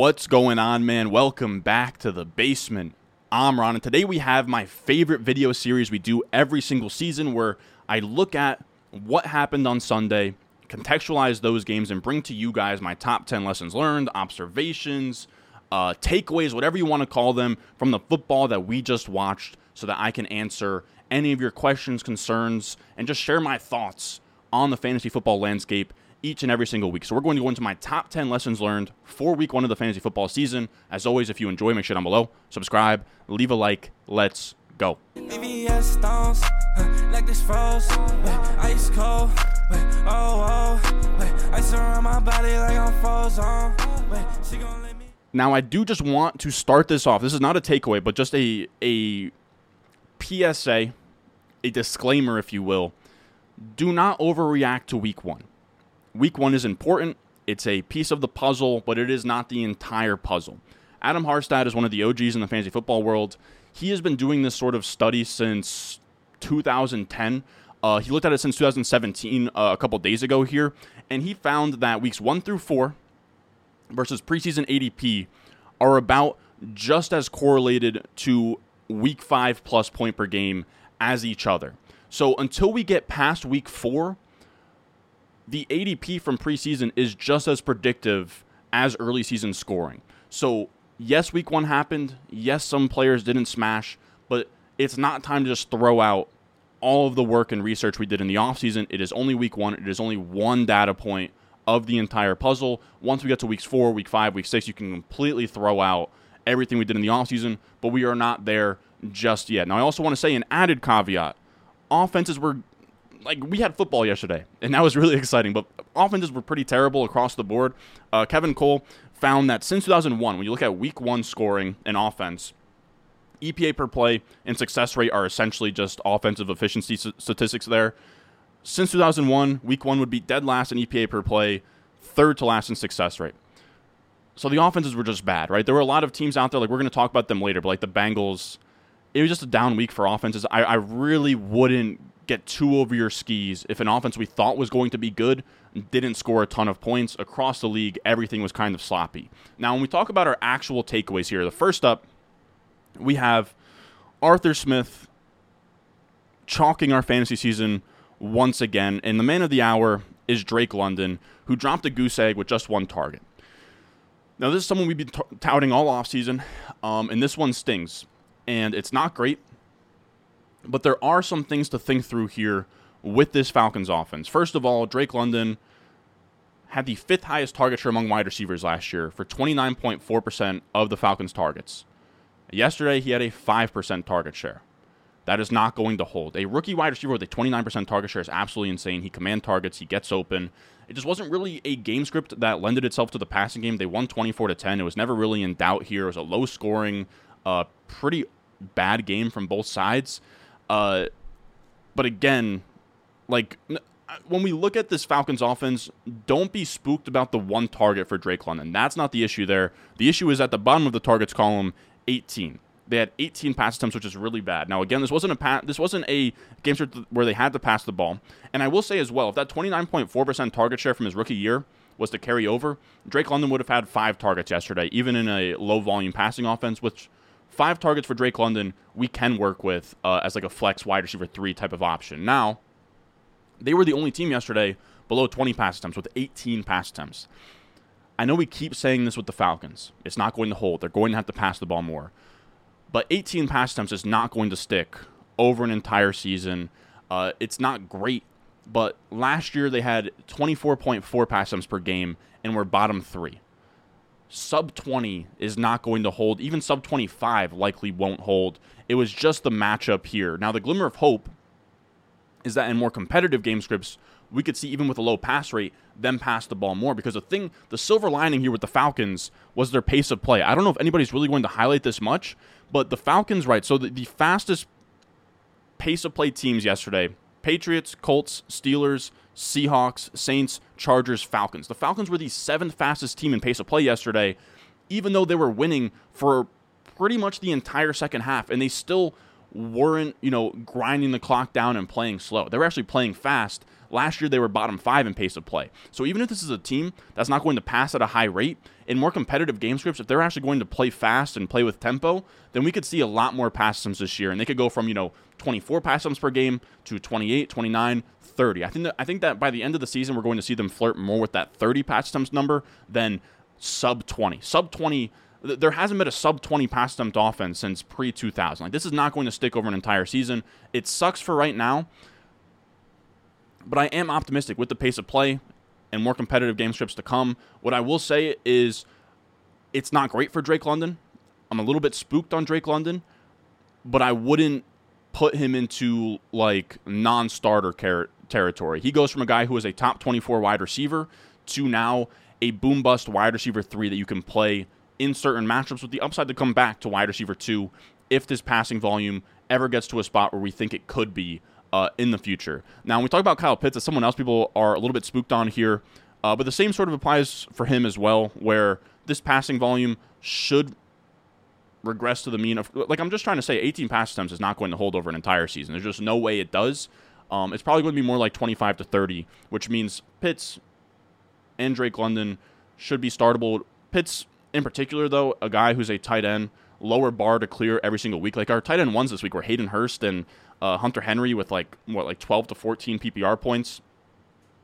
What's going on, man? Welcome back to the basement. I'm Ron, and today we have my favorite video series we do every single season where I look at what happened on Sunday, contextualize those games, and bring to you guys my top 10 lessons learned, observations, uh, takeaways, whatever you want to call them, from the football that we just watched so that I can answer any of your questions, concerns, and just share my thoughts on the fantasy football landscape each and every single week. So we're going to go into my top 10 lessons learned for week one of the fantasy football season. As always, if you enjoy, make sure down below, subscribe, leave a like. Let's go. Now I do just want to start this off. This is not a takeaway, but just a a PSA, a disclaimer, if you will. Do not overreact to week one week one is important. It's a piece of the puzzle, but it is not the entire puzzle. Adam Harstad is one of the OGs in the fantasy football world. He has been doing this sort of study since 2010. Uh, he looked at it since 2017, uh, a couple days ago here, and he found that weeks one through four versus preseason ADP are about just as correlated to week five plus point per game as each other. So until we get past week four, the ADP from preseason is just as predictive as early season scoring. So, yes, week one happened. Yes, some players didn't smash, but it's not time to just throw out all of the work and research we did in the offseason. It is only week one, it is only one data point of the entire puzzle. Once we get to weeks four, week five, week six, you can completely throw out everything we did in the offseason, but we are not there just yet. Now, I also want to say an added caveat offenses were like we had football yesterday, and that was really exciting. But offenses were pretty terrible across the board. Uh, Kevin Cole found that since 2001, when you look at Week One scoring and offense, EPA per play and success rate are essentially just offensive efficiency statistics there. Since 2001, Week One would be dead last in EPA per play, third to last in success rate. So the offenses were just bad, right? There were a lot of teams out there, like we're going to talk about them later, but like the Bengals, it was just a down week for offenses. I, I really wouldn't get too over your skis. If an offense we thought was going to be good didn't score a ton of points across the league, everything was kind of sloppy. Now, when we talk about our actual takeaways here, the first up, we have Arthur Smith chalking our fantasy season once again, and the man of the hour is Drake London, who dropped a goose egg with just one target. Now, this is someone we've been t- touting all offseason, um, and this one stings. And it's not great. But there are some things to think through here with this Falcons offense. First of all, Drake London had the fifth highest target share among wide receivers last year for 29.4% of the Falcons' targets. Yesterday, he had a 5% target share. That is not going to hold. A rookie wide receiver with a 29% target share is absolutely insane. He command targets, he gets open. It just wasn't really a game script that lended itself to the passing game. They won 24 to 10. It was never really in doubt here. It was a low scoring, uh, pretty bad game from both sides. Uh, but again, like uh, when we look at this Falcons offense, don't be spooked about the one target for Drake London. That's not the issue there. The issue is at the bottom of the targets column, 18. They had 18 pass attempts, which is really bad. Now, again, this wasn't a pa- this wasn't a game where they had to pass the ball. And I will say as well, if that 29.4% target share from his rookie year was to carry over, Drake London would have had five targets yesterday, even in a low volume passing offense, which five targets for Drake London, we can work with uh, as like a flex wide receiver three type of option. Now, they were the only team yesterday below 20 pass attempts with 18 pass attempts. I know we keep saying this with the Falcons. It's not going to hold. They're going to have to pass the ball more. But 18 pass attempts is not going to stick over an entire season. Uh, it's not great, but last year they had 24.4 pass attempts per game and were bottom three sub 20 is not going to hold. Even sub 25 likely won't hold. It was just the matchup here. Now, the glimmer of hope is that in more competitive game scripts, we could see even with a low pass rate, them pass the ball more. Because the thing, the silver lining here with the Falcons was their pace of play. I don't know if anybody's really going to highlight this much, but the Falcons, right? So the, the fastest pace of play teams yesterday Patriots, Colts, Steelers, Seahawks, Saints, Chargers, Falcons. The Falcons were the seventh fastest team in pace of play yesterday, even though they were winning for pretty much the entire second half, and they still weren't, you know, grinding the clock down and playing slow. They were actually playing fast. Last year, they were bottom five in pace of play. So even if this is a team that's not going to pass at a high rate, in more competitive game scripts, if they're actually going to play fast and play with tempo, then we could see a lot more pass attempts this year. And they could go from, you know, 24 pass attempts per game to 28, 29, 30. I think that I think that by the end of the season, we're going to see them flirt more with that 30 pass attempts number than sub 20. Sub 20 there hasn't been a sub 20 pass attempt offense since pre 2000. Like this is not going to stick over an entire season. It sucks for right now, but I am optimistic with the pace of play and more competitive game scripts to come. What I will say is it's not great for Drake London. I'm a little bit spooked on Drake London, but I wouldn't put him into like non-starter car- territory. He goes from a guy who is a top 24 wide receiver to now a boom bust wide receiver 3 that you can play in certain matchups with the upside to come back to wide receiver two if this passing volume ever gets to a spot where we think it could be uh, in the future. Now, when we talk about Kyle Pitts, as someone else people are a little bit spooked on here, uh, but the same sort of applies for him as well, where this passing volume should regress to the mean of like I'm just trying to say 18 pass attempts is not going to hold over an entire season. There's just no way it does. Um, it's probably going to be more like 25 to 30, which means Pitts and Drake London should be startable. Pitts in particular, though, a guy who's a tight end, lower bar to clear every single week. Like our tight end ones this week were Hayden Hurst and uh, Hunter Henry with like what like 12 to 14 PPR points.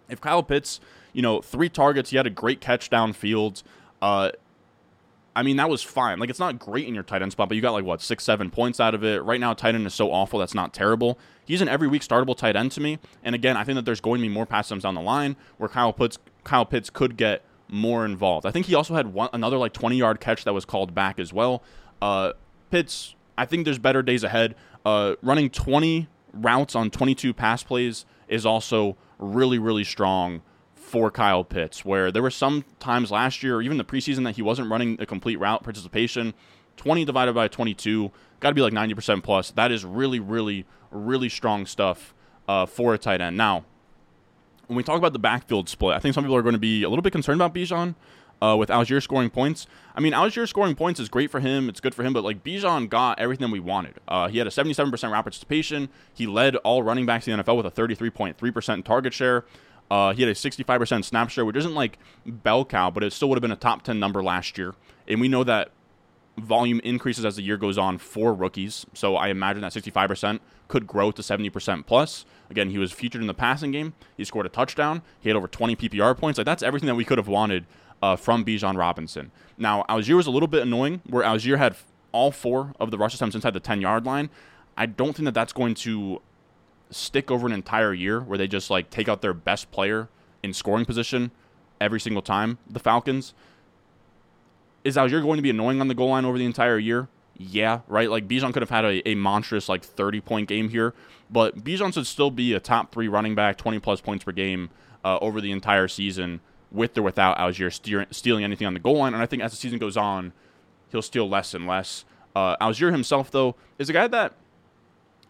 If Kyle Pitts, you know, three targets, he had a great catch downfield. Uh, I mean, that was fine. Like, it's not great in your tight end spot, but you got like what six, seven points out of it. Right now, tight end is so awful that's not terrible. He's an every week startable tight end to me. And again, I think that there's going to be more pass attempts down the line where Kyle Pitts, Kyle Pitts could get more involved. I think he also had one another like 20 yard catch that was called back as well. Uh, Pitts, I think there's better days ahead. Uh, running 20 routes on 22 pass plays is also really really strong for Kyle Pitts. Where there were some times last year or even the preseason that he wasn't running a complete route participation. 20 divided by 22, got to be like 90% plus. That is really really really strong stuff uh, for a tight end. Now when we talk about the backfield split, I think some people are going to be a little bit concerned about Bijan. Uh, with Allgeier scoring points. I mean, Allgeier scoring points is great for him. It's good for him, but like Bijan got everything we wanted. Uh, he had a 77% route participation. He led all running backs in the NFL with a 33.3% target share. Uh, he had a 65% snap share, which isn't like bell cow, but it still would have been a top 10 number last year. And we know that volume increases as the year goes on for rookies. So I imagine that 65% could grow to 70% plus. Again, he was featured in the passing game. He scored a touchdown. He had over 20 PPR points. Like that's everything that we could have wanted uh, from Bijan Robinson. Now, Allgeier was a little bit annoying, where Allgeier had all four of the rush attempts inside the 10 yard line. I don't think that that's going to stick over an entire year where they just like take out their best player in scoring position every single time. The Falcons is Allgeier going to be annoying on the goal line over the entire year? Yeah, right. Like Bijan could have had a, a monstrous like 30 point game here, but Bijan should still be a top three running back, 20 plus points per game uh, over the entire season, with or without steer, stealing anything on the goal line. And I think as the season goes on, he'll steal less and less. Uh, Allgeier himself, though, is a guy that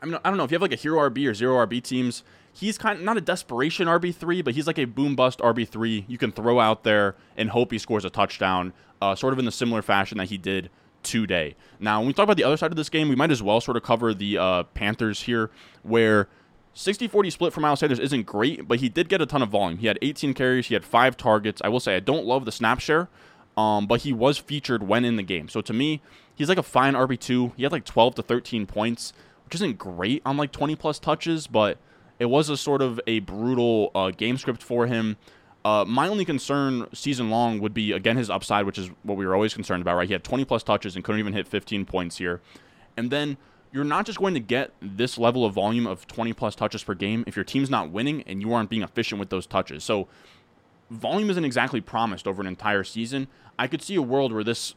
I mean, I don't know if you have like a hero RB or zero RB teams. He's kind of not a desperation RB three, but he's like a boom bust RB three. You can throw out there and hope he scores a touchdown uh, sort of in the similar fashion that he did today. Now, when we talk about the other side of this game, we might as well sort of cover the uh, Panthers here, where 60 40 split for Miles Sanders isn't great, but he did get a ton of volume. He had 18 carries, he had five targets. I will say, I don't love the snap share, um, but he was featured when in the game. So to me, he's like a fine RB2. He had like 12 to 13 points, which isn't great on like 20 plus touches, but it was a sort of a brutal uh, game script for him. Uh, my only concern season long would be again his upside, which is what we were always concerned about. Right, he had 20 plus touches and couldn't even hit 15 points here. And then you're not just going to get this level of volume of 20 plus touches per game if your team's not winning and you aren't being efficient with those touches. So volume isn't exactly promised over an entire season. I could see a world where this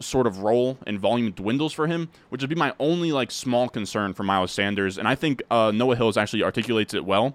sort of role and volume dwindles for him, which would be my only like small concern for Miles Sanders. And I think uh, Noah Hills actually articulates it well.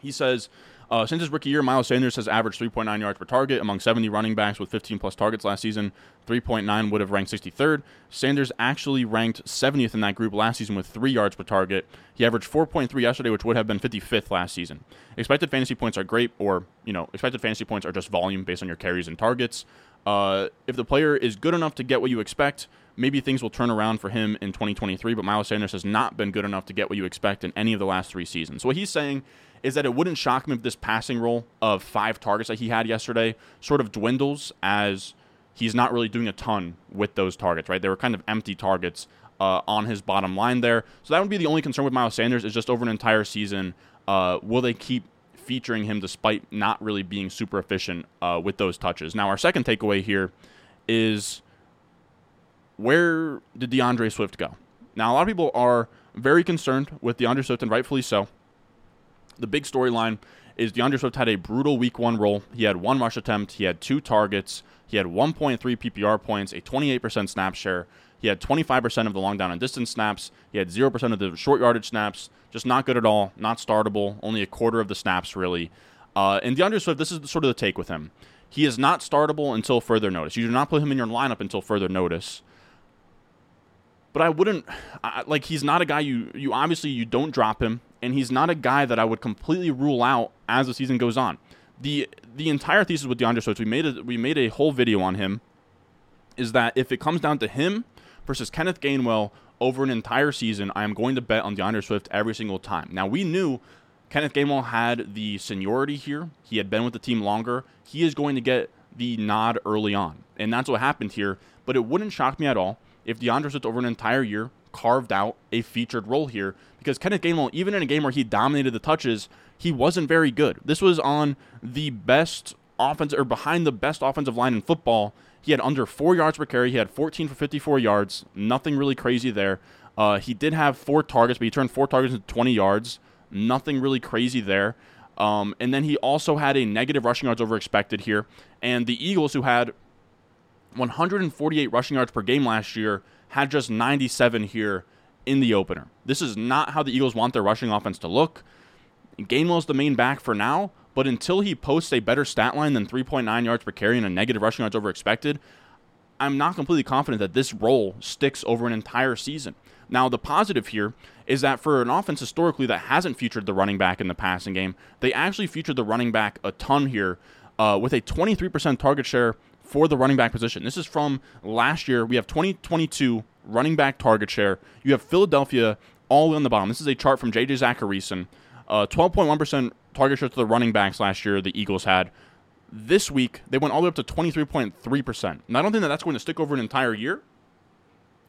He says uh, since his rookie year, Miles Sanders has averaged 3.9 yards per target among 70 running backs with 15 plus targets last season. 3.9 would have ranked 63rd. Sanders actually ranked 70th in that group last season with 3 yards per target. He averaged 4.3 yesterday, which would have been 55th last season. Expected fantasy points are great, or, you know, expected fantasy points are just volume based on your carries and targets. Uh, if the player is good enough to get what you expect, maybe things will turn around for him in 2023. But Miles Sanders has not been good enough to get what you expect in any of the last three seasons. So what he's saying is that it wouldn't shock me if this passing role of five targets that he had yesterday sort of dwindles as he's not really doing a ton with those targets, right? They were kind of empty targets uh, on his bottom line there. So that would be the only concern with Miles Sanders is just over an entire season, uh, will they keep featuring him despite not really being super efficient uh, with those touches? Now, our second takeaway here is where did D'Andre Swift go? Now, a lot of people are very concerned with D'Andre Swift, and rightfully so. The big storyline is D'Andre Swift had a brutal week one role. He had one rush attempt, he had two targets, he had 1.3 PPR points, a 28% snap share. He had 25% of the long down and distance snaps. He had 0% of the short yardage snaps. Just not good at all. Not startable. Only a quarter of the snaps, really. Uh, and D'Andre Swift, this is sort of the take with him. He is not startable until further notice. You do not put him in your lineup until further notice. But I wouldn't I, like. He's not a guy you you obviously you don't drop him, and he's not a guy that I would completely rule out as the season goes on. the The entire thesis with D'Andre Swift, we made a we made a whole video on him. Is that if it comes down to him versus Kenneth Gainwell over an entire season, I am going to bet on D'Andre Swift every single time. Now we knew Kenneth Gainwell had the seniority here. He had been with the team longer. He is going to get the nod early on. And that's what happened here. But it wouldn't shock me at all if D'Andre Swift over an entire year carved out a featured role here because Kenneth Gainwell, even in a game where he dominated the touches, he wasn't very good. This was on the best offense or behind the best offensive line in football. He had under four yards per carry. He had 14 for 54 yards. Nothing really crazy there. Uh, he did have four targets, but he turned four targets into 20 yards. Nothing really crazy there. Um, and then he also had a negative rushing yards over expected here. And the Eagles, who had 148 rushing yards per game last year, had just 97 here in the opener. This is not how the Eagles want their rushing offense to look. Gainwell's the main back for now, but until he posts a better stat line than 3.9 yards per carry and a negative rushing yards over expected, I'm not completely confident that this role sticks over an entire season. Now, the positive here is that for an offense historically that hasn't featured the running back in the passing game, they actually featured the running back a ton here uh, with a 23% target share for the running back position. This is from last year. We have 2022 running back target share. You have Philadelphia all on the bottom. This is a chart from JJ Zachariason. Uh, 12.1% target share to the running backs last year the Eagles had. This week, they went all the way up to 23.3%. And I don't think that that's going to stick over an entire year.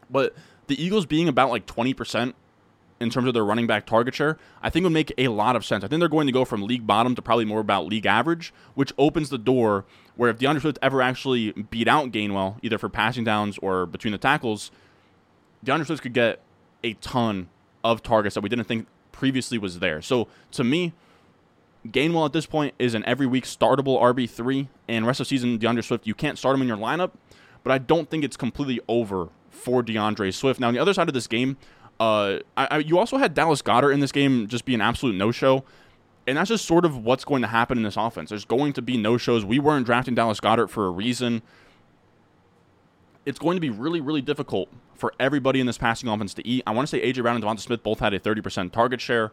But the Eagles being about like 20% in terms of their running back target share, I think would make a lot of sense. I think they're going to go from league bottom to probably more about league average, which opens the door where if D'Andre Swift ever actually beat out Gainwell, either for passing downs or between the tackles, D'Andre Swift could get a ton of targets that we didn't think previously was there. So to me, Gainwell at this point is an every week startable RB3, and rest of season, D'Andre Swift, you can't start him in your lineup, but I don't think it's completely over for D'Andre Swift. Now, on the other side of this game, uh, I, I, you also had Dallas Goedert in this game just be an absolute no show. And that's just sort of what's going to happen in this offense. There's going to be no shows. We weren't drafting Dallas Goedert for a reason. It's going to be really, really difficult for everybody in this passing offense to eat. I want to say A.J. Brown and Devonta Smith both had a 30% target share.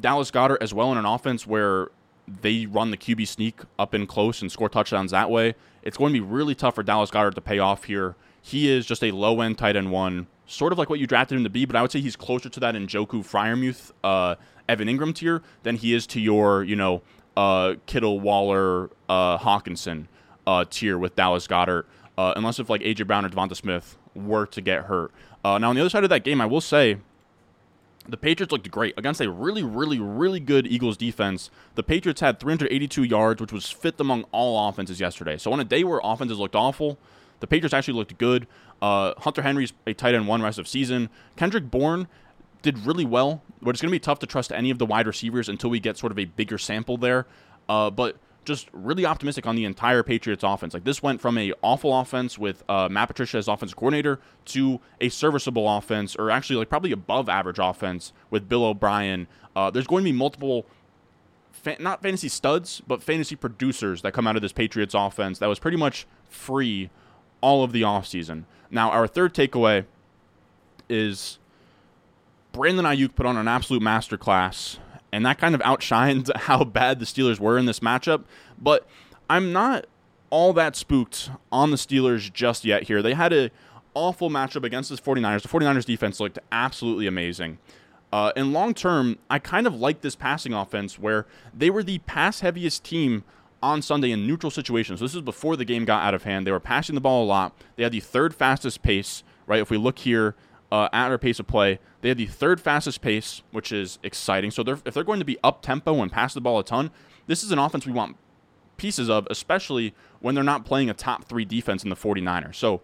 Dallas Goedert as well in an offense where they run the QB sneak up in close and score touchdowns that way. It's going to be really tough for Dallas Goedert to pay off here. He is just a low end tight end one, sort of like what you drafted him to be, but I would say he's closer to that Njoku Freiermuth, uh, Evan Engram tier than he is to your, you know, uh, Kittle, Waller, uh, Hockenson uh, tier with Dallas Goedert, uh, unless if like AJ Brown or Devonta Smith were to get hurt. Uh, now on the other side of that game, I will say the Patriots looked great against a really, really, really good Eagles defense. The Patriots had 382 yards, which was fifth among all offenses yesterday. So on a day where offenses looked awful, the Patriots actually looked good. Uh, Hunter Henry's a tight end one rest of season. Kendrick Bourne did really well, but it's going to be tough to trust any of the wide receivers until we get sort of a bigger sample there. Uh, but just really optimistic on the entire Patriots offense. Like this went from a awful offense with uh, Matt Patricia as offensive coordinator to a serviceable offense, or actually like probably above average offense with Bill O'Brien. Uh, there's going to be multiple, fa- not fantasy studs, but fantasy producers that come out of this Patriots offense that was pretty much free all of the offseason. Now, our third takeaway is Brandon Aiyuk put on an absolute masterclass and that kind of outshines how bad the Steelers were in this matchup. But I'm not all that spooked on the Steelers just yet here. They had a awful matchup against the 49ers. The 49ers defense looked absolutely amazing. Uh, and long term, I kind of like this passing offense where they were the pass heaviest team on Sunday in neutral situations. So this is before the game got out of hand. They were passing the ball a lot. They had the third fastest pace, right? If we look here uh, at our pace of play, they had the third fastest pace, which is exciting. So they're, if they're going to be up tempo and pass the ball a ton, this is an offense we want pieces of, especially when they're not playing a top three defense in the 49ers. So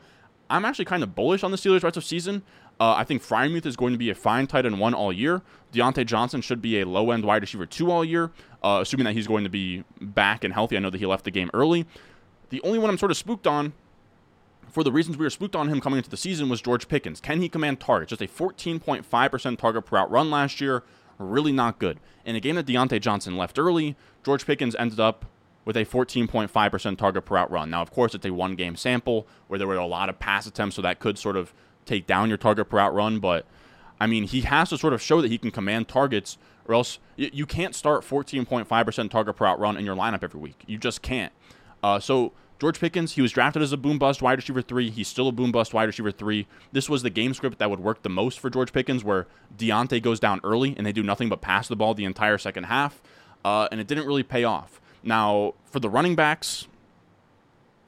I'm actually kind of bullish on the Steelers rest of season. Uh, I think Freiermuth is going to be a fine tight end one all year. Diontae Johnson should be a low end wide receiver two all year, uh, assuming that he's going to be back and healthy. I know that he left the game early. The only one I'm sort of spooked on, for the reasons we were spooked on him coming into the season, was George Pickens. Can he command targets? Just a 14.5% target per route run last year. Really not good. In a game that Diontae Johnson left early, George Pickens ended up with a 14.5% target per route run. Now, of course, it's a one game sample where there were a lot of pass attempts, so that could sort of take down your target per route run. But I mean, he has to sort of show that he can command targets, or else you can't start 14.5% target per route run in your lineup every week. You just can't. Uh, so George Pickens, he was drafted as a boom bust wide receiver three. He's still a boom bust wide receiver three. This was the game script that would work the most for George Pickens, where Diontae goes down early and they do nothing but pass the ball the entire second half, uh, and it didn't really pay off. Now, for the running backs,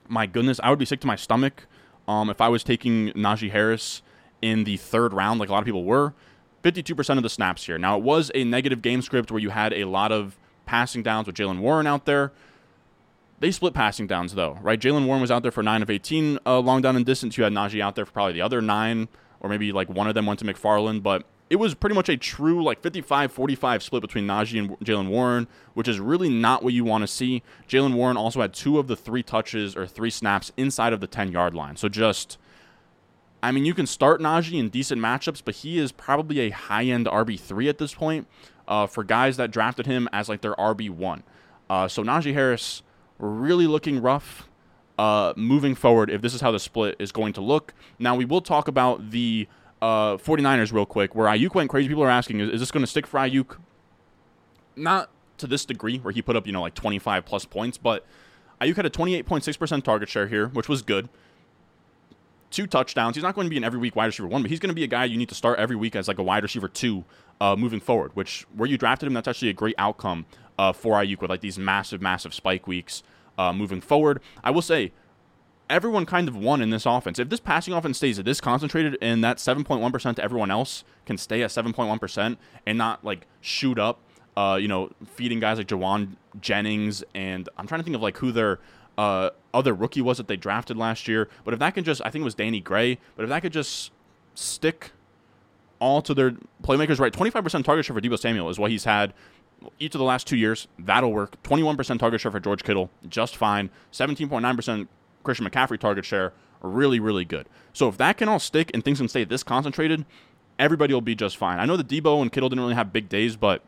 my goodness, I would be sick to my stomach um, if I was taking Najee Harris in the third round, like a lot of people were, 52% of the snaps here. Now, it was a negative game script where you had a lot of passing downs with Jaylen Warren out there. They split passing downs, though, right? Jaylen Warren was out there for 9 of 18 uh, long down and distance. You had Najee out there for probably the other 9, or maybe like one of them went to McFarland, but it was pretty much a true like 55-45 split between Najee and Jaylen Warren, which is really not what you want to see. Jaylen Warren also had two of the three touches or three snaps inside of the 10-yard line. So just I mean, you can start Najee in decent matchups, but he is probably a high-end RB3 at this point uh, for guys that drafted him as like their RB1. Uh, so Najee Harris really looking rough uh, moving forward if this is how the split is going to look. Now, we will talk about the uh, 49ers real quick, where Aiyuk went crazy. People are asking, is, is this going to stick for Aiyuk? Not to this degree, where he put up, you know, like 25 plus points, but Aiyuk had a 28.6% target share here, which was good. Two touchdowns. He's not going to be an every week wide receiver one, but he's going to be a guy you need to start every week as like a wide receiver two uh, moving forward, which where you drafted him, that's actually a great outcome uh, for Aiyuk with like these massive, massive spike weeks uh, moving forward. I will say, everyone kind of won in this offense. If this passing offense stays this concentrated and that 7.1% to everyone else can stay at 7.1% and not like shoot up, uh, you know, feeding guys like Jauan Jennings and I'm trying to think of like who their uh, other rookie was that they drafted last year. But if that can just, I think it was Danny Gray, but if that could just stick all to their playmakers right, 25% target share for Deebo Samuel is what he's had each of the last two years. That'll work. 21% target share for George Kittle, just fine. 17.9% Christian McCaffrey target share really, really good. So if that can all stick and things can stay this concentrated, everybody will be just fine. I know that Deebo and Kittle didn't really have big days, but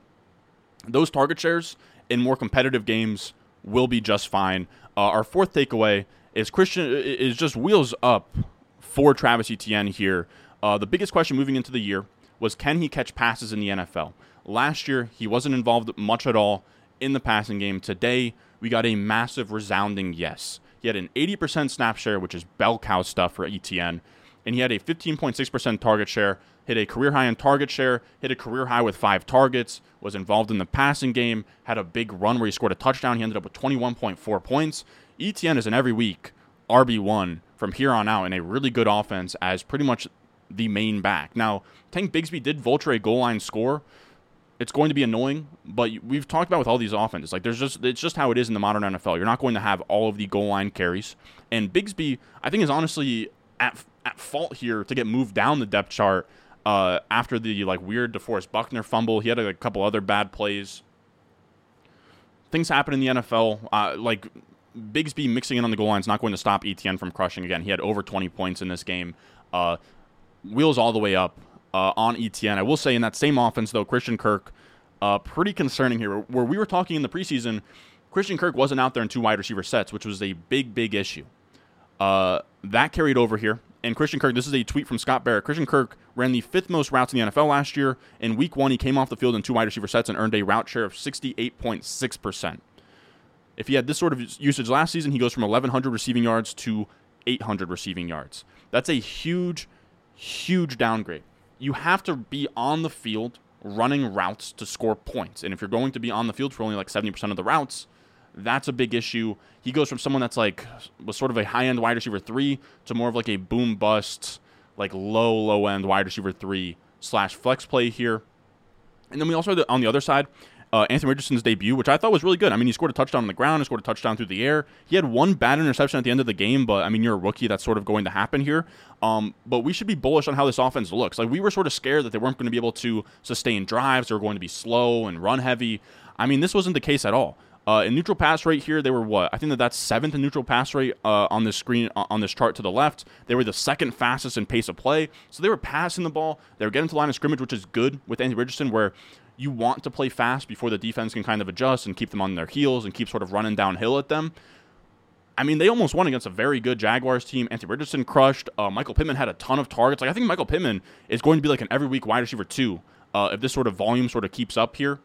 those target shares in more competitive games will be just fine. Uh, our fourth takeaway is Christian is just wheels up for Travis Etienne here. Uh, the biggest question moving into the year was can he catch passes in the NFL? Last year, he wasn't involved much at all in the passing game. Today, we got a massive, resounding yes. He had an 80% snap share, which is bell cow stuff for Etienne, and he had a 15.6% target share, hit a career high in target share, hit a career high with five targets, was involved in the passing game, had a big run where he scored a touchdown. He ended up with 21.4 points. Etienne is an every week RB1 from here on out in a really good offense as pretty much the main back. Now, Tank Bigsby did vulture a goal line score, it's going to be annoying, but we've talked about with all these offenses. Like there's just it's just how it is in the modern NFL. You're not going to have all of the goal line carries. And Bigsby, I think, is honestly at at fault here to get moved down the depth chart uh, after the like weird DeForest Buckner fumble. He had a, a couple other bad plays. Things happen in the NFL. Uh, like Bigsby mixing in on the goal line is not going to stop Etienne from crushing again. He had over 20 points in this game. Uh, wheels all the way up uh, on Etienne. I will say in that same offense, though, Christian Kirk, uh, pretty concerning here. Where we were talking in the preseason, Christian Kirk wasn't out there in two wide receiver sets, which was a big, big issue. Uh, that carried over here. And Christian Kirk, this is a tweet from Scott Barrett. Christian Kirk ran the fifth most routes in the NFL last year. In week one, he came off the field in two wide receiver sets and earned a route share of 68.6%. If he had this sort of usage last season, he goes from 1,100 receiving yards to 800 receiving yards. That's a huge, huge downgrade. You have to be on the field running routes to score points. And if you're going to be on the field for only like 70% of the routes, that's a big issue. He goes from someone that's like was sort of a high end wide receiver three to more of like a boom bust, like low, low end wide receiver three slash flex play here. And then we also, on the other side, uh, Anthony Richardson's debut, which I thought was really good. I mean, he scored a touchdown on the ground, he scored a touchdown through the air. He had one bad interception at the end of the game, but I mean, you're a rookie. That's sort of going to happen here. Um, but we should be bullish on how this offense looks. Like, we were sort of scared that they weren't going to be able to sustain drives, they were going to be slow and run heavy. I mean, this wasn't the case at all. Uh, in neutral pass rate here, they were what? I think that that's seventh in neutral pass rate uh, on this screen uh, on this chart to the left. They were the second fastest in pace of play, so they were passing the ball. They were getting to line of scrimmage, which is good with Anthony Richardson, where you want to play fast before the defense can kind of adjust and keep them on their heels and keep sort of running downhill at them. I mean, they almost won against a very good Jaguars team. Anthony Richardson crushed. Uh, Michael Pittman had a ton of targets. Like I think Michael Pittman is going to be like an every week wide receiver too. Uh, if this sort of volume sort of keeps up here,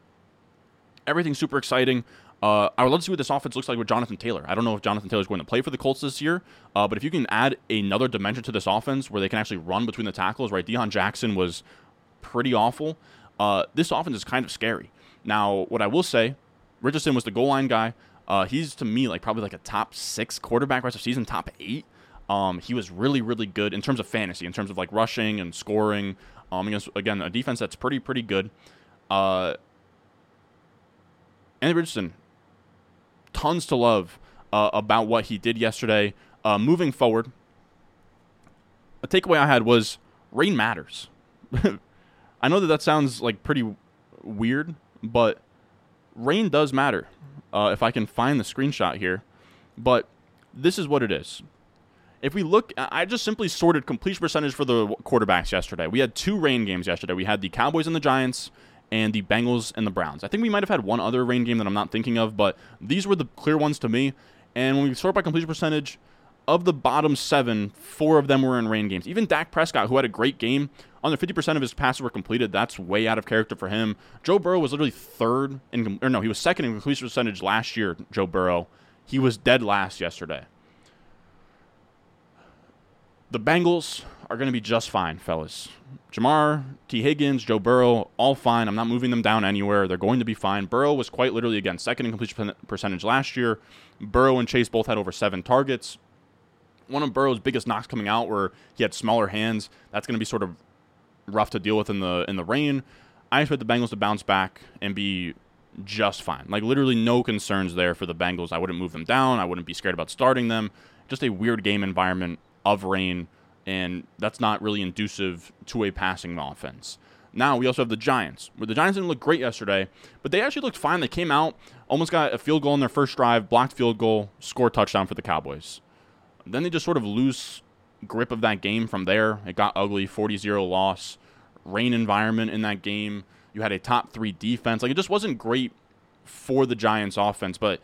everything's super exciting. Uh, I would love to see what this offense looks like with Jonathan Taylor. I don't know if Jonathan Taylor is going to play for the Colts this year, uh, but if you can add another dimension to this offense where they can actually run between the tackles, right? Deon Jackson was pretty awful uh, this offense is kind of scary. Now, what I will say, Richardson was the goal line guy. Uh, he's to me like probably like a top six quarterback rest of season, top eight. Um, he was really, really good in terms of fantasy, in terms of like rushing and scoring. Um, against again a defense that's pretty, pretty good. Uh, Andy Richardson, tons to love uh, about what he did yesterday. Uh, moving forward, a takeaway I had was rain matters. I know that that sounds like pretty weird, but rain does matter. Uh, if I can find the screenshot here, but this is what it is. If we look, I just simply sorted completion percentage for the quarterbacks yesterday. We had two rain games yesterday. We had the Cowboys and the Giants, and the Bengals and the Browns. I think we might have had one other rain game that I'm not thinking of, but these were the clear ones to me. And when we sort by completion percentage, of the bottom seven, four of them were in rain games. Even Dak Prescott, who had a great game, under 50% of his passes were completed. That's way out of character for him. Joe Burrow was literally third in, or no, he was second in completion percentage last year. Joe Burrow, he was dead last yesterday. The Bengals are going to be just fine, fellas. Ja'Marr, Tee Higgins, Joe Burrow, all fine. I'm not moving them down anywhere. They're going to be fine. Burrow was quite literally again second in completion percentage last year. Burrow and Chase both had over seven targets one of Burrow's biggest knocks coming out where he had smaller hands. That's going to be sort of rough to deal with in the in the rain. I expect the Bengals to bounce back and be just fine. Like literally no concerns there for the Bengals. I wouldn't move them down. I wouldn't be scared about starting them. Just a weird game environment of rain, and that's not really inducive to a passing offense. Now we also have the Giants, where the Giants didn't look great yesterday, but they actually looked fine. They came out, almost got a field goal in their first drive, blocked field goal, score touchdown for the Cowboys. Then they just sort of lose grip of that game from there. It got ugly, 40-0 loss. Rain environment in that game. You had a top three defense. Like it just wasn't great for the Giants offense, but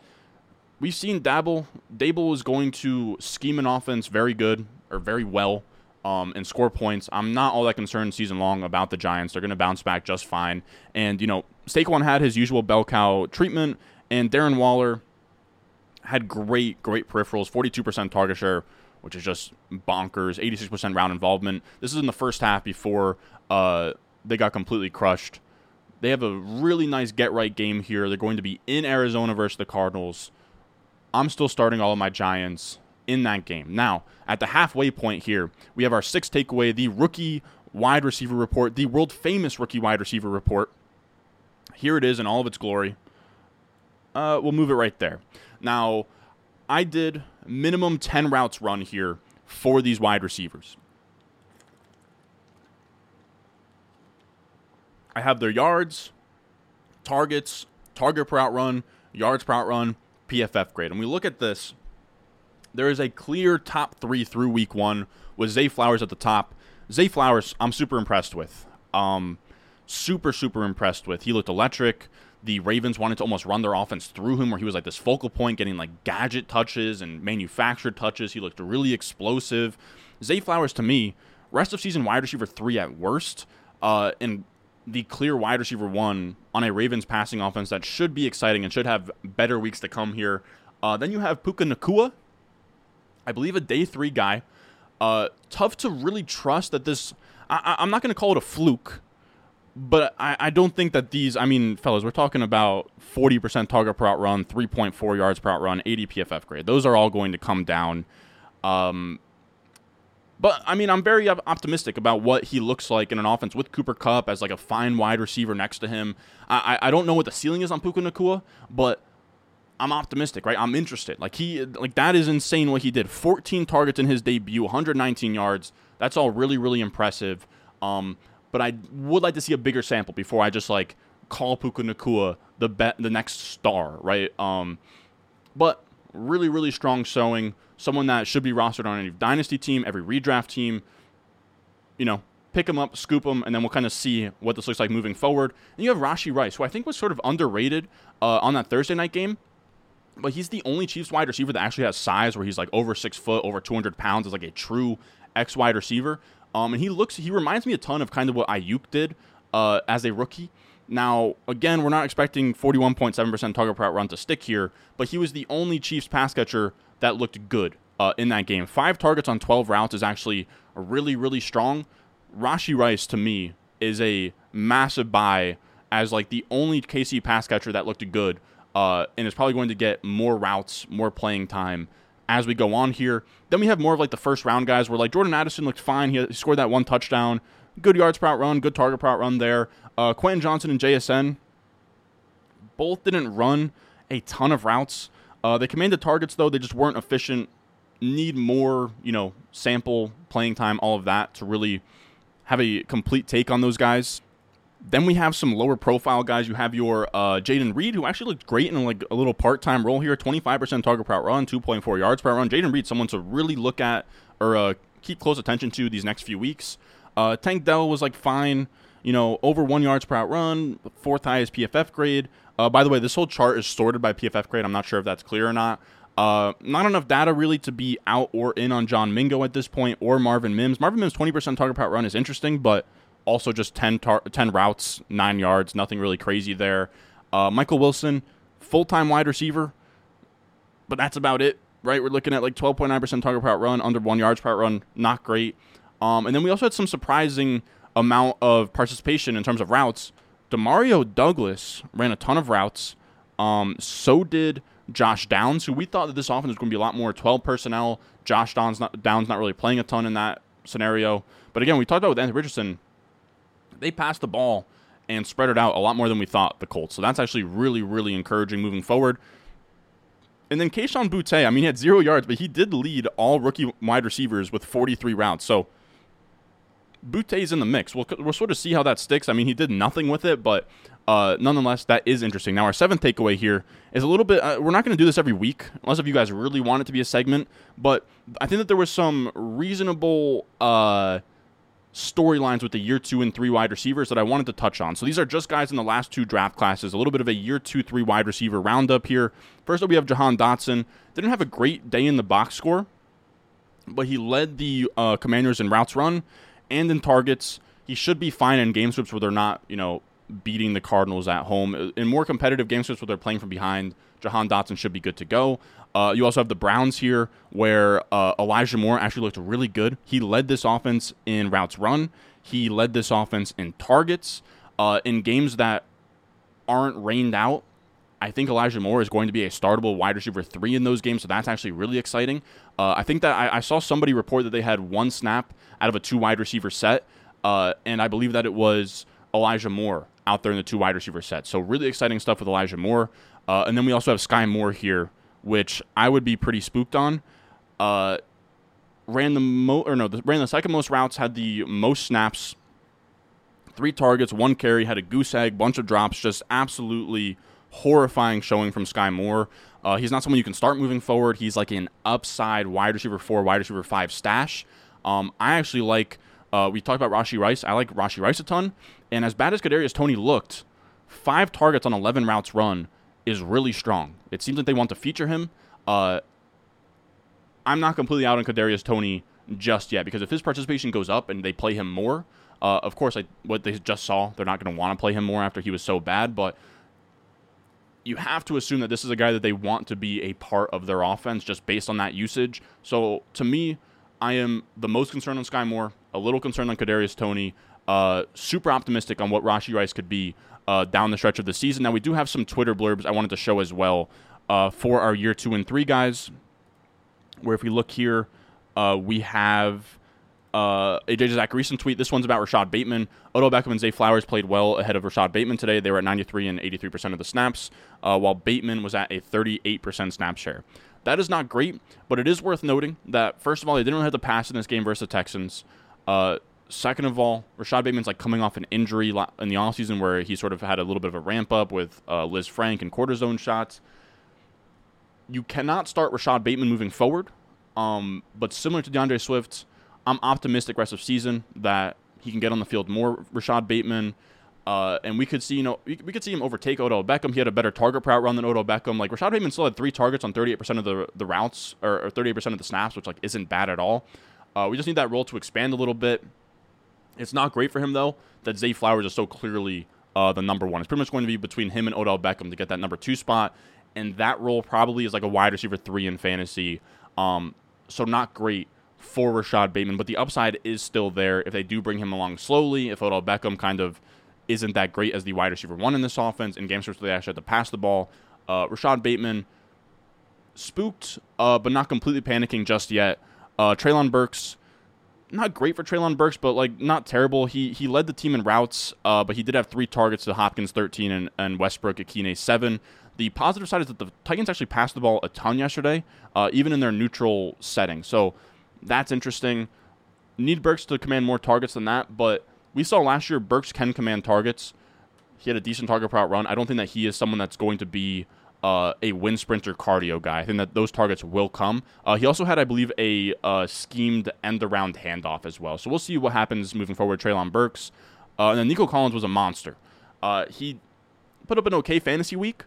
we've seen Daboll. Dable is going to scheme an offense very good or very well um, and score points. I'm not all that concerned season long about the Giants. They're going to bounce back just fine. And, you know, Saquon had his usual bell cow treatment, and Darren Waller – had great, great peripherals, 42% target share, which is just bonkers, 86% round involvement. This is in the first half before uh, they got completely crushed. They have a really nice get right game here. They're going to be in Arizona versus the Cardinals. I'm still starting all of my Giants in that game. Now, at the halfway point here, we have our sixth takeaway the rookie wide receiver report, the world famous rookie wide receiver report. Here it is in all of its glory. Uh, we'll move it right there. Now, I did minimum 10 routes run here for these wide receivers. I have their yards, targets, target per route run, yards per route run, PFF grade. And we look at this, there is a clear top three through week one with Zay Flowers at the top. Zay Flowers, I'm super impressed with. Um, super, super impressed with. He looked electric the Ravens wanted to almost run their offense through him, where he was like this focal point, getting like gadget touches and manufactured touches. He looked really explosive. Zay Flowers, to me, rest of season wide receiver three at worst, uh, and the clear wide receiver one on a Ravens passing offense that should be exciting and should have better weeks to come here. Uh, then you have Puka Nacua, I believe a day three guy. Uh, tough to really trust that this. I, am not going to call it a fluke, but I, I, don't think that these. I mean, fellas, we're talking about 40% target per route run, 3.4 yards per route run, 80 PFF grade. Those are all going to come down. Um, but I mean, I'm very optimistic about what he looks like in an offense with Cooper Kupp as like a fine wide receiver next to him. I, I don't know what the ceiling is on Puka Nacua, but I'm optimistic, right? I'm interested. Like he, like that is insane what he did. 14 targets in his debut, 119 yards. That's all really, really impressive. Um, but I would like to see a bigger sample before I just like call Puka Nacua the bet, the next star, right? Um, but really, really strong showing. Someone that should be rostered on any dynasty team, every redraft team. You know, pick him up, scoop him, and then we'll kind of see what this looks like moving forward. And you have Rashee Rice, who I think was sort of underrated uh, on that Thursday night game. But he's the only Chiefs wide receiver that actually has size where he's like over six foot, over 200 pounds, is like a true X wide receiver. Um, and he looks, he reminds me a ton of kind of what Aiyuk did uh, as a rookie. Now, again, we're not expecting 41.7% target per run to stick here, but he was the only Chiefs pass catcher that looked good uh, in that game. Five targets on 12 routes is actually really, really strong. Rashee Rice, to me, is a massive buy as like the only KC pass catcher that looked good uh, and is probably going to get more routes, more playing time as we go on here. Then we have more of like the first round guys where like Jordan Addison looked fine. He, scored that one touchdown. Good yards per route run, good target per route run there. Uh, Quentin Johnston and JSN both didn't run a ton of routes. Uh, they commanded targets though, they just weren't efficient. Need more, you know, sample playing time, all of that to really have a complete take on those guys. Then we have some lower profile guys. You have your uh, Jayden Reed, who actually looked great in like a little part time role here. 25% target per run, 2.4 yards per run. Jayden Reed, someone to really look at or uh, keep close attention to these next few weeks. Uh, Tank Dell was like fine, you know, over one yards per run, fourth highest PFF grade. Uh, by the way, this whole chart is sorted by PFF grade. I'm not sure if that's clear or not. Uh, not enough data really to be out or in on John Mingo at this point or Marvin Mims. Marvin Mims' 20% target per run is interesting, but also just 10, tar- 10 routes, nine yards, nothing really crazy there. Uh, Michael Wilson, full time wide receiver, but that's about it, right? We're looking at like 12.9% target per run, under one yards per run, not great. Um, and then we also had some surprising amount of participation in terms of routes. Demario Douglas ran a ton of routes. Um, so did Josh Downs, who we thought that this offense was going to be a lot more 12 personnel. Josh Downs not, Downs not really playing a ton in that scenario. But again, we talked about with Anthony Richardson they passed the ball and spread it out a lot more than we thought, the Colts. So that's actually really, really encouraging moving forward. And then Kayshon Boutte, I mean, he had zero yards, but he did lead all rookie wide receivers with 43 routes. So Boutte's in the mix. We'll, we'll sort of see how that sticks. I mean, he did nothing with it, but uh, nonetheless, that is interesting. Now, our seventh takeaway here is a little bit. Uh, we're not going to do this every week, unless if you guys really want it to be a segment. But I think that there was some reasonable uh, storylines with the year two and three wide receivers that I wanted to touch on. So these are just guys in the last two draft classes, a little bit of a year two, three wide receiver roundup here. First up, we have Jahan Dotson. Didn't have a great day in the box score, but he led the uh, Commanders in routes run and in targets. He should be fine in game scripts where they're not, you know, beating the Cardinals at home. In more competitive game scripts where they're playing from behind, Jahan Dotson should be good to go. Uh, you also have the Browns here, where uh, Elijah Moore actually looked really good. He led this offense in routes run. He led this offense in targets. Uh, in games that aren't rained out, I think Elijah Moore is going to be a startable wide receiver three in those games, so that's actually really exciting. Uh, I think that I, I, saw somebody report that they had one snap out of a two wide receiver set, uh, and I believe that it was Elijah Moore out there in the two wide receiver set. So really exciting stuff with Elijah Moore. Uh, and then we also have Sky Moore here, which I would be pretty spooked on. Uh, ran the mo or no, the, ran the second most routes, had the most snaps, three targets, one carry, had a goose egg, bunch of drops, just absolutely horrifying showing from Sky Moore. Uh, he's not someone you can start moving forward. He's like an upside wide receiver four, wide receiver five stash. Um, I actually like. Uh, we talked about Rashee Rice. I like Rashee Rice a ton. And as bad as Kadarius Toney looked, five targets on 11 routes run is really strong. It seems like they want to feature him. Uh, I'm not completely out on Kadarius Toney just yet because if his participation goes up and they play him more, uh, of course, like what they just saw, they're not going to want to play him more after he was so bad. But you have to assume that this is a guy that they want to be a part of their offense just based on that usage. So to me, I am the most concerned on Sky Moore, a little concerned on Kadarius Toney, uh, super optimistic on what Rashee Rice could be uh, down the stretch of the season. Now we do have some Twitter blurbs I wanted to show as well uh, for our year two and three guys. Where if we look here, uh, we have uh, AJ recent tweet. This one's about Rashod Bateman. Odell Beckham and Zay Flowers played well ahead of Rashod Bateman today. They were at 93 and 83% of the snaps, uh, while Bateman was at a 38% snap share. That is not great, but it is worth noting that, first of all, they didn't really have to pass in this game versus the Texans. Uh, second of all, Rashod Bateman's like coming off an injury in the offseason where he sort of had a little bit of a ramp up with uh, Frank and cortisone shots. You cannot start Rashod Bateman moving forward, um, but similar to D'Andre Swift, I'm optimistic rest of season that he can get on the field more. Rashod Bateman, uh, and we could see you know we, could see him overtake Odell Beckham. He had a better target route run than Odell Beckham. Like Rashod Bateman still had three targets on 38% of the the routes or, or 38% of the snaps, which like isn't bad at all. Uh, we just need that role to expand a little bit. It's not great for him though that Zay Flowers is so clearly uh, the number one. It's pretty much going to be between him and Odell Beckham to get that number two spot, and that role probably is like a wide receiver three in fantasy. Um, so not great for Rashod Bateman, but the upside is still there if they do bring him along slowly. If Odell Beckham kind of isn't that great as the wide receiver one in this offense in games where they actually have to pass the ball, uh, Rashod Bateman spooked, uh, but not completely panicking just yet. Uh, Treylon Burks, not great for Treylon Burks, but like not terrible. He he led the team in routes, uh, but he did have three targets to Hopkins 13 and, and Westbrook Ikhine 7. The positive side is that the Titans actually passed the ball a ton yesterday, uh, even in their neutral setting. So that's interesting. Need Burks to command more targets than that, but we saw last year Burks can command targets. He had a decent target per run. I don't think that he is someone that's going to be uh, a wind sprinter cardio guy. I think that those targets will come. Uh, he also had, I believe, a uh, schemed end around handoff as well. So we'll see what happens moving forward. Treylon Burks. Uh, and then Nico Collins was a monster. Uh, he put up an okay fantasy week,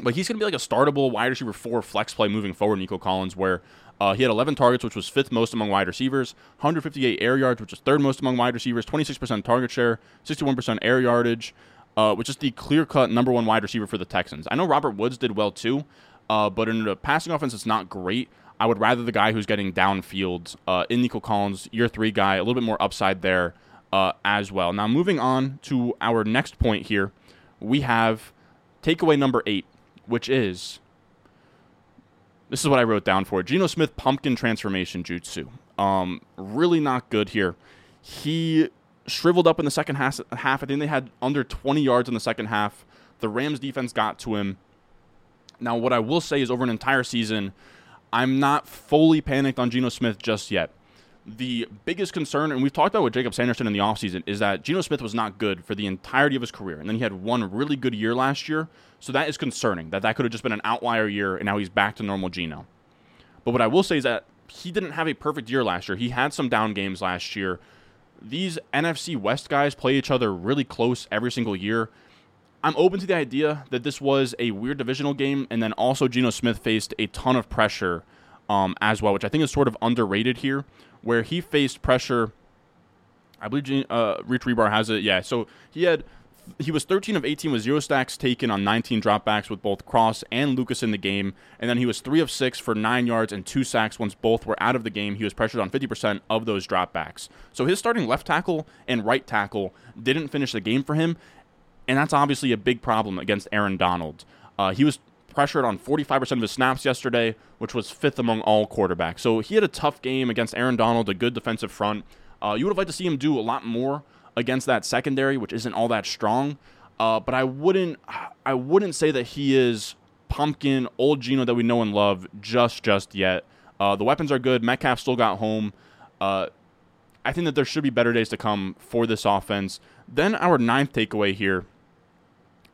but he's going to be like a startable wide receiver four flex play moving forward, Nico Collins, where uh, he had 11 targets, which was fifth most among wide receivers, 158 air yards, which was third most among wide receivers, 26% target share, 61% air yardage, uh, which is the clear cut number one wide receiver for the Texans. I know Robert Woods did well too, uh, but in a passing offense, it's not great. I would rather the guy who's getting downfield uh, in Nico Collins, year three guy, a little bit more upside there uh, as well. Now, moving on to our next point here, we have takeaway number eight, which is this is what I wrote down for. Geno Smith pumpkin transformation jutsu. Um, really not good here. He shriveled up in the second half, half. I think they had under 20 yards in the second half. The Rams defense got to him. Now, what I will say is over an entire season, I'm not fully panicked on Geno Smith just yet the biggest concern, and we've talked about with Jacob Sanderson in the offseason, is that Geno Smith was not good for the entirety of his career. And then he had one really good year last year. So that is concerning that that could have just been an outlier year, and now he's back to normal Geno. But what I will say is that he didn't have a perfect year last year. He had some down games last year. These NFC West guys play each other really close every single year. I'm open to the idea that this was a weird divisional game, and then also Geno Smith faced a ton of pressure um, as well, which I think is sort of underrated here where he faced pressure. I believe uh, Rich Hribar has it. Yeah, so he had he was 13 of 18 with zero stacks taken on 19 dropbacks with both Cross and Lucas in the game, and then he was three of six for nine yards and two sacks once both were out of the game. He was pressured on 50% of those dropbacks. So his starting left tackle and right tackle didn't finish the game for him, and that's obviously a big problem against Aaron Donald. Uh, he was pressured on 45% of his snaps yesterday, which was fifth among all quarterbacks. So he had a tough game against Aaron Donald, a good defensive front. Uh, you would have liked to see him do a lot more against that secondary, which isn't all that strong. Uh, but I wouldn't, I wouldn't say that he is pumpkin old Geno that we know and love just just yet. Uh, the weapons are good. Metcalf still got home. Uh, I think that there should be better days to come for this offense. Then our ninth takeaway here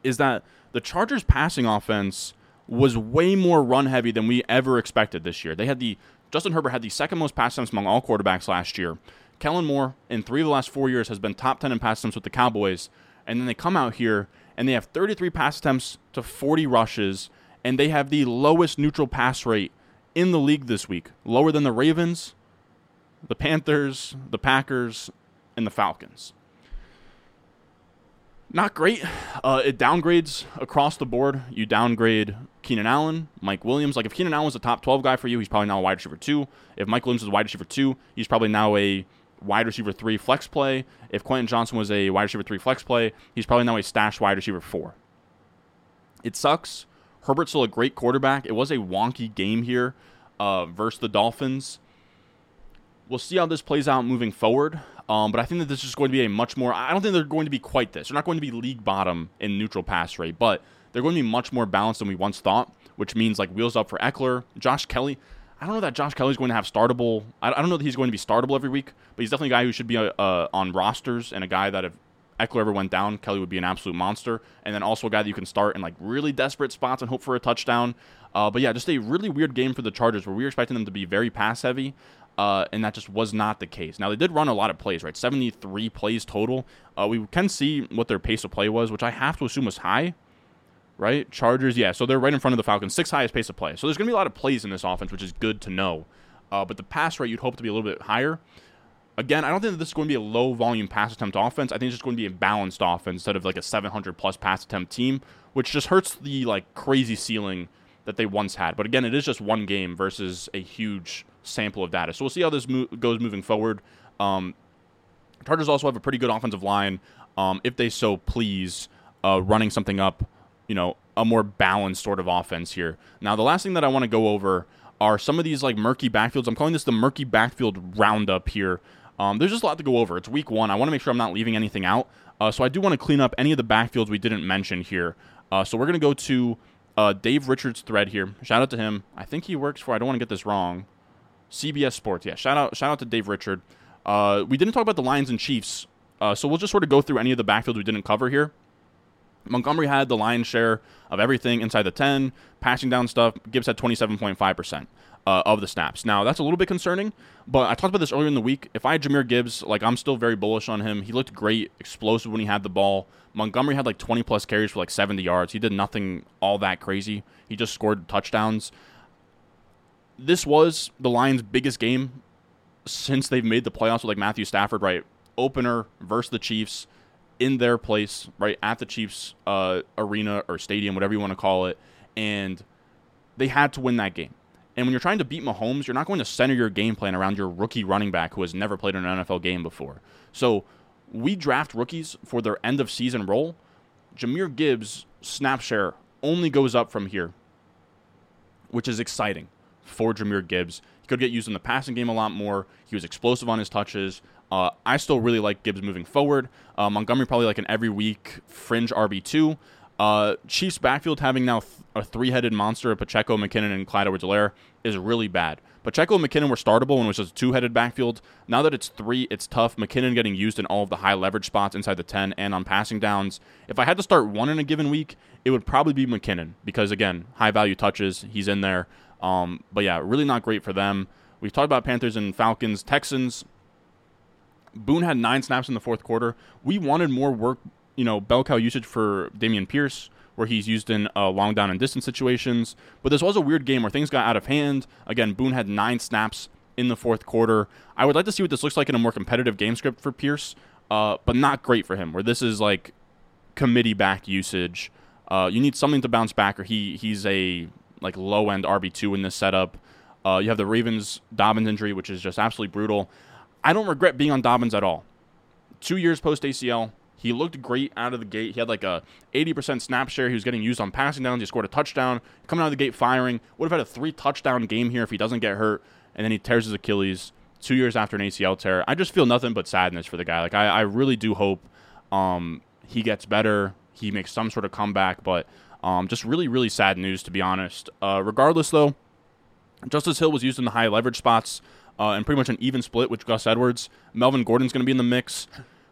is that the Chargers' passing offense was way more run heavy than we ever expected this year. They had the Justin Herbert had the second most pass attempts among all quarterbacks last year. Kellen Moore in three of the last four years has been top 10 in pass attempts with the Cowboys. And then they come out here and they have 33 pass attempts to 40 rushes, and they have the lowest neutral pass rate in the league this week, lower than the Ravens, the Panthers, the Packers, and the Falcons. not great. Uh, it downgrades across the board. You downgrade Keenan Allen, Mike Williams. Like if Keenan Allen was a top 12 guy for you, he's probably now a wide receiver two. If Mike Williams is a wide receiver two, he's probably now a wide receiver three flex play. If Quentin Johnston was a wide receiver three flex play, he's probably now a stash wide receiver four. It sucks. Herbert's still a great quarterback. It was a wonky game here uh, versus the Dolphins. We'll see how this plays out moving forward. Um, but I think that this is going to be a much more. I don't think they're going to be quite this. They're not going to be league bottom in neutral pass rate, but they're going to be much more balanced than we once thought, which means like wheels up for Ekeler, Josh Kelley. I don't know that Josh Kelley's going to have startable. I, don't know that he's going to be startable every week, but he's definitely a guy who should be uh, uh, on rosters and a guy that if Ekeler ever went down, Kelley would be an absolute monster. And then also a guy that you can start in like really desperate spots and hope for a touchdown. Uh, but yeah, just a really weird game for the Chargers where we were expecting them to be very pass heavy. Uh, and that just was not the case. Now they did run a lot of plays, right? 73 plays total. Uh, we can see what their pace of play was, which I have to assume was high, right? Chargers, yeah. So they're right in front of the Falcons, sixth highest pace of play. So there's going to be a lot of plays in this offense, which is good to know. Uh, but the pass rate you'd hope to be a little bit higher. Again, I don't think that this is going to be a low volume pass attempt offense. I think it's just going to be a balanced offense instead of like a 700 plus pass attempt team, which just hurts the like crazy ceiling that they once had. But again, it is just one game versus a huge sample of data. So we'll see how this mo- goes moving forward. Um, Chargers also have a pretty good offensive line, um, if they so please, uh, running something up, you know, a more balanced sort of offense here. Now, the last thing that I want to go over are some of these like murky backfields. I'm calling this the murky backfield roundup here. Um, there's just a lot to go over. It's week one. I want to make sure I'm not leaving anything out. Uh, so I do want to clean up any of the backfields we didn't mention here. Uh, so we're going to go to uh, Dave Richard's thread here. Shout out to him. I think he works for, I don't want to get this wrong. CBS Sports. Yeah, shout out shout out to Dave Richard. Uh, we didn't talk about the Lions and Chiefs, uh, so we'll just sort of go through any of the backfields we didn't cover here. Montgomery had the lion's share of everything inside the 10, passing down stuff. Gibbs had 27.5% uh, of the snaps. Now, that's a little bit concerning, but I talked about this earlier in the week. If I had Jahmyr Gibbs, like, I'm still very bullish on him. He looked great, explosive when he had the ball. Montgomery had like 20 plus carries for like 70 yards. He did nothing all that crazy. He just scored touchdowns this was the Lions' biggest game since they've made the playoffs with like Matthew Stafford, right? Opener versus the Chiefs in their place, right at the Chiefs uh, arena or stadium, whatever you want to call it, and they had to win that game. And when you're trying to beat Mahomes, you're not going to center your game plan around your rookie running back who has never played in an NFL game before. So we draft rookies for their end of season role. Jahmyr Gibbs' snap share only goes up from here, which is exciting for Jahmyr Gibbs. He could get used in the passing game a lot more. He was explosive on his touches. Uh, I still really like Gibbs moving forward. Uh, Montgomery probably like an every week fringe RB two. Uh, Chiefs backfield having now th- a three headed monster of Pacheco, McKinnon, and Clyde Edwards-Helaire is really bad. Pacheco and McKinnon were startable when it was just a two headed backfield. Now that it's three, it's tough. McKinnon getting used in all of the high leverage spots inside the 10 and on passing downs. If I had to start one in a given week, it would probably be McKinnon because, again, high value touches. He's in there. Um, but yeah, really not great for them. We've talked about Panthers and Falcons, Texans. Boone had nine snaps in the fourth quarter. We wanted more work, you know, bell cow usage for Dameon Pierce, where he's used in uh, long down and distance situations. But this was a weird game where things got out of hand. Again, Boone had nine snaps in the fourth quarter. I would like to see what this looks like in a more competitive game script for Pierce, uh, but not great for him, where this is like committee back usage. Uh, you need something to bounce back, or he he's a like low end RB two in this setup. Uh, you have the Ravens Dobbins injury, which is just absolutely brutal. I don't regret being on Dobbins at all. Two years post ACL, he looked great out of the gate. He had like a 80% snap share. He was getting used on passing downs. He scored a touchdown. Coming out of the gate firing. Would have had a three touchdown game here if he doesn't get hurt. And then he tears his Achilles two years after an ACL tear. I just feel nothing but sadness for the guy. Like I, I really do hope um, he gets better. He makes some sort of comeback. But um, just really, really sad news, to be honest. Uh, regardless, though, Justice Hill was used in the high leverage spots uh, and pretty much an even split with Gus Edwards. Melvin Gordon's going to be in the mix.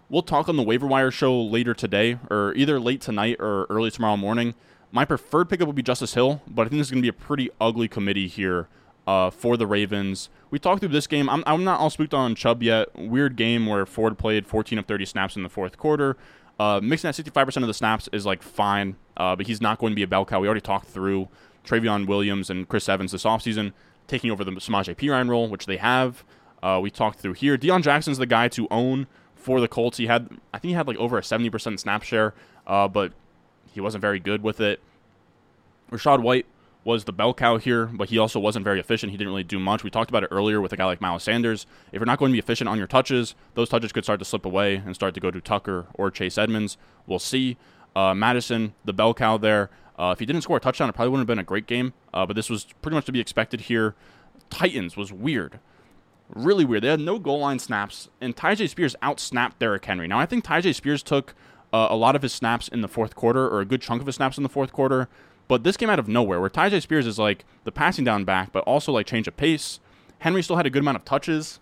We'll talk on the waiver wire show later today, or either late tonight or early tomorrow morning. My preferred pickup would be Justice Hill, but I think this is going to be a pretty ugly committee here uh, for the Ravens. We talked through this game. I'm, I'm not all spooked on Chubb yet. Weird game where Ford played 14 of 30 snaps in the fourth quarter. Uh, mixing at 65% of the snaps is like fine, uh, but he's not going to be a bell cow. We already talked through Trayveon Williams and Chris Evans this offseason taking over the Samaje Perine role, which they have. Uh, we talked through here. Deon Jackson's the guy to own for the Colts. He had, I think he had like over a 70% snap share, uh, but he wasn't very good with it. Rachaad White was the bell cow here, but he also wasn't very efficient. He didn't really do much. We talked about it earlier with a guy like Miles Sanders. If you're not going to be efficient on your touches, those touches could start to slip away and start to go to Tucker or Chase Edmonds. We'll see. Uh, Mattison, the bell cow there. Uh, if he didn't score a touchdown, it probably wouldn't have been a great game, uh, but this was pretty much to be expected here. Titans was weird. Really weird. They had no goal line snaps, and Tyjae Spears outsnapped Derrick Henry. Now, I think Tyjae Spears took uh, a lot of his snaps in the fourth quarter, or a good chunk of his snaps in the fourth quarter. But this came out of nowhere, where Tyjae Spears is like the passing down back, but also like change of pace. Henry still had a good amount of touches,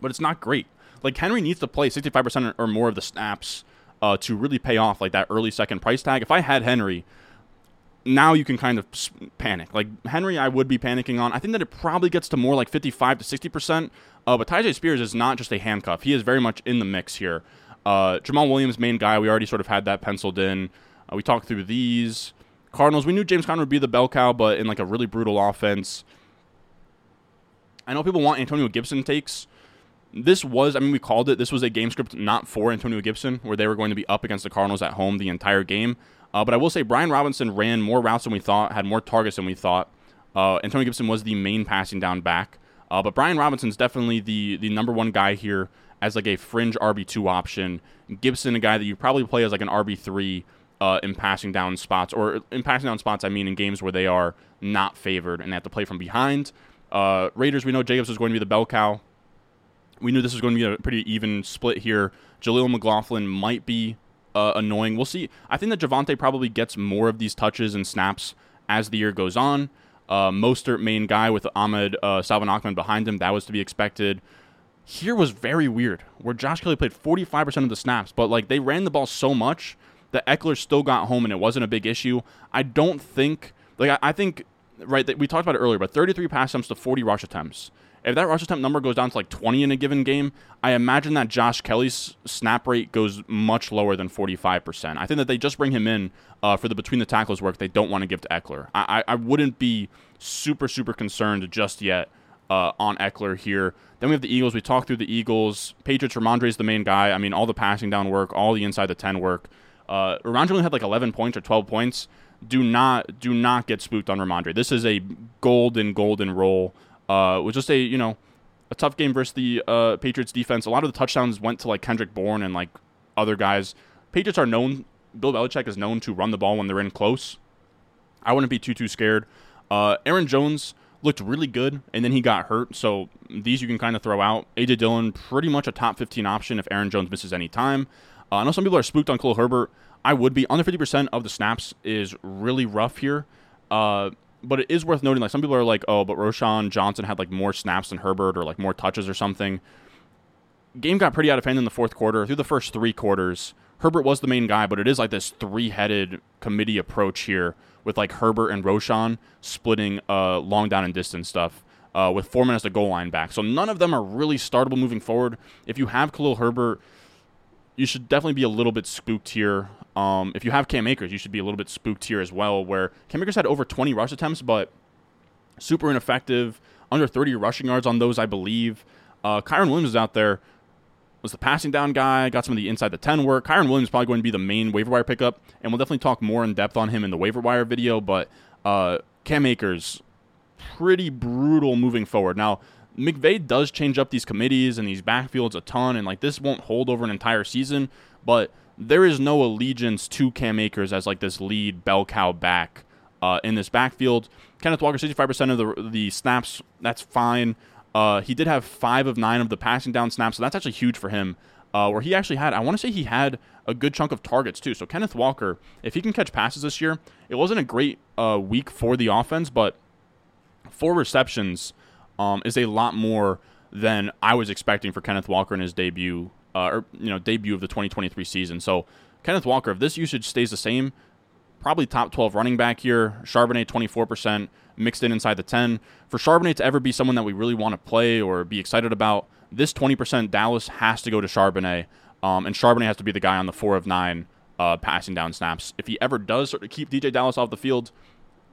but it's not great. Like Henry needs to play 65% or more of the snaps uh, to really pay off like that early second price tag. If I had Henry, now you can kind of panic. Like Henry, I would be panicking on. I think that it probably gets to more like 55 to 60 percent. Uh, but Tyjae Spears is not just a handcuff; he is very much in the mix here. Uh, Jamaal Williams, main guy, we already sort of had that penciled in. Uh, we talked through these. Cardinals, we knew James Conner would be the bell cow, but in like a really brutal offense. I know people want Antonio Gibson takes. This was, I mean, we called it. This was a game script not for Antonio Gibson, where they were going to be up against the Cardinals at home the entire game. Uh, but I will say, Brian Robinson ran more routes than we thought, had more targets than we thought. Uh, Antonio Gibson was the main passing down back. Uh, but Brian Robinson's definitely the the number one guy here as like a fringe RB two option. Gibson, a guy that you probably play as like an RB three uh, in passing down spots, or in passing down spots, I mean in games where they are not favored and they have to play from behind. Uh, Raiders, we know Jacobs is going to be the bell cow. We knew this was going to be a pretty even split here. Jaleel McLaughlin might be uh, annoying. We'll see. I think that Javonte probably gets more of these touches and snaps as the year goes on. Uh, Mostert, main guy with Ahmed uh, Ahmed behind him, that was to be expected. Here was very weird, where Josh Kelley played 45% of the snaps, but like they ran the ball so much that Ekeler still got home and it wasn't a big issue. I don't think like I, I think right that we talked about it earlier, but 33 pass attempts to 40 rush attempts. If that rush attempt number goes down to like 20 in a given game, I imagine that Josh Kelley's snap rate goes much lower than 45%. I think that they just bring him in uh, for the between the tackles work they don't want to give to Ekeler. I, I, wouldn't be super, super concerned just yet uh, on Ekeler here. Then we have the Eagles. We talked through the Eagles. Patriots, Rhamondre is the main guy. I mean, all the passing down work, all the inside the 10 work. Uh, Rhamondre only had like 11 points or 12 points. Do not do not get spooked on Rhamondre. This is a golden golden role. Uh, was just a you know a tough game versus the uh, Patriots defense. A lot of the touchdowns went to like Kendrick Bourne and like other guys. Patriots are known. Bill Belichick is known to run the ball when they're in close. I wouldn't be too too scared. Uh, Aaron Jones looked really good, and then he got hurt. So these you can kind of throw out. AJ Dillon, pretty much a top 15 option if Aaron Jones misses any time. Uh, I know some people are spooked on Khalil Herbert. I would be under 50% of the snaps is really rough here. Uh, but it is worth noting, like some people are like, oh, but Roschon Johnson had like more snaps than Herbert or like more touches or something. Game got pretty out of hand in the fourth quarter. Through the first three quarters, Herbert was the main guy, but it is like this three-headed committee approach here with like Herbert and Roschon splitting uh, long down and distance stuff. Uh, with four minutes to goal line back. So none of them are really startable moving forward. If you have Khalil Herbert, you should definitely be a little bit spooked here. Um, if you have Cam Akers, you should be a little bit spooked here as well, where Cam Akers had over 20 rush attempts, but super ineffective, under 30 rushing yards on those, I believe. Uh, Kyren Williams is out there, was the passing down guy, got some of the inside the 10 work. Kyren Williams is probably going to be the main waiver wire pickup, and we'll definitely talk more in depth on him in the waiver wire video, but uh, Cam Akers, pretty brutal moving forward. Now, McVay does change up these committees and these backfields a ton, and like this won't hold over an entire season, but there is no allegiance to Cam Akers as like this lead bell cow back uh, in this backfield. Kenneth Walker, 65% of the, the snaps, that's fine. Uh, he did have five of nine of the passing down snaps, so that's actually huge for him. Uh, where he actually had, I want to say he had a good chunk of targets too. So Kenneth Walker, if he can catch passes this year, it wasn't a great uh, week for the offense, but four receptions um, is a lot more than I was expecting for Kenneth Walker in his debut, uh, or you know, debut of the 2023 season. So Kenneth Walker, if this usage stays the same, probably top 12 running back here. Charbonnet 24% mixed in inside the 10. For Charbonnet to ever be someone that we really want to play or be excited about, this 20% Dallas has to go to Charbonnet, um, and Charbonnet has to be the guy on the four of nine uh, passing down snaps. If he ever does sort of keep DeeJay Dallas off the field,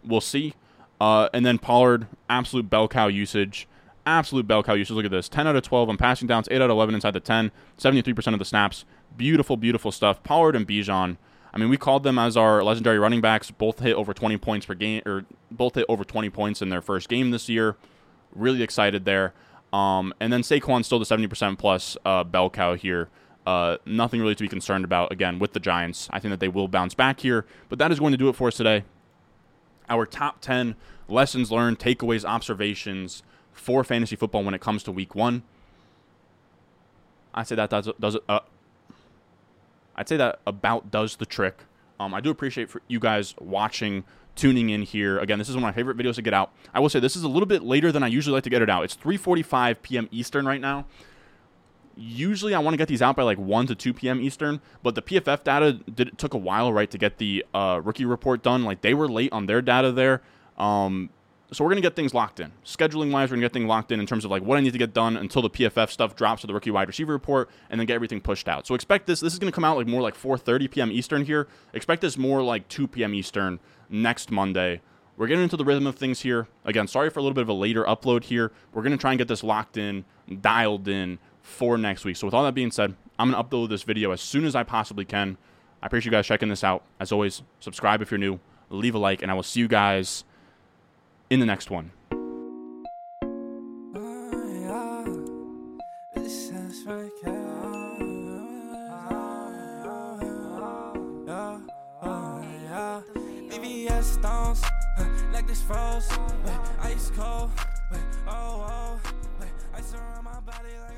we'll see. Uh, and then Pollard, absolute bell cow usage absolute bell cow usage. Look at this 10 out of 12 on passing downs, 8 out of 11 inside the 10, 73% of the snaps. Beautiful, beautiful stuff. Pollard and Bijan. I mean, we called them as our legendary running backs. Both hit over 20 points per game, or both hit over 20 points in their first game this year. Really excited there. Um, and then Saquon still the 70% plus uh, bell cow here. Uh, nothing really to be concerned about again with the Giants. I think that they will bounce back here. But that is going to do it for us today. Our top 10 lessons learned, takeaways, observations for fantasy football when it comes to week one. I'd say that does, does uh, I'd say that about does the trick. Um, I do appreciate for you guys watching, tuning in here. Again, this is one of my favorite videos to get out. I will say this is a little bit later than I usually like to get it out. It's 3:45 p.m. Eastern right now. Usually, I want to get these out by like 1 to 2 p.m. Eastern, but the PFF data did, took a while, right, to get the uh, rookie report done. Like they were late on their data there. Um, so we're going to get things locked in. Scheduling wise, we're going to get things locked in in terms of like what I need to get done until the PFF stuff drops to the rookie wide receiver report and then get everything pushed out. So expect this. This is going to come out like more like 4:30 p.m. Eastern here. Expect this more like 2 p.m. Eastern next Monday. We're getting into the rhythm of things here. Again, sorry for a little bit of a later upload here. We're going to try and get this locked in, dialed in for next week. So with all that being said, I'm going to upload this video as soon as I possibly can. I appreciate you guys checking this out. As always, subscribe if you're new, leave a like, and I will see you guys in the next one. Uh, uh, ice cold, uh, oh, oh, my body like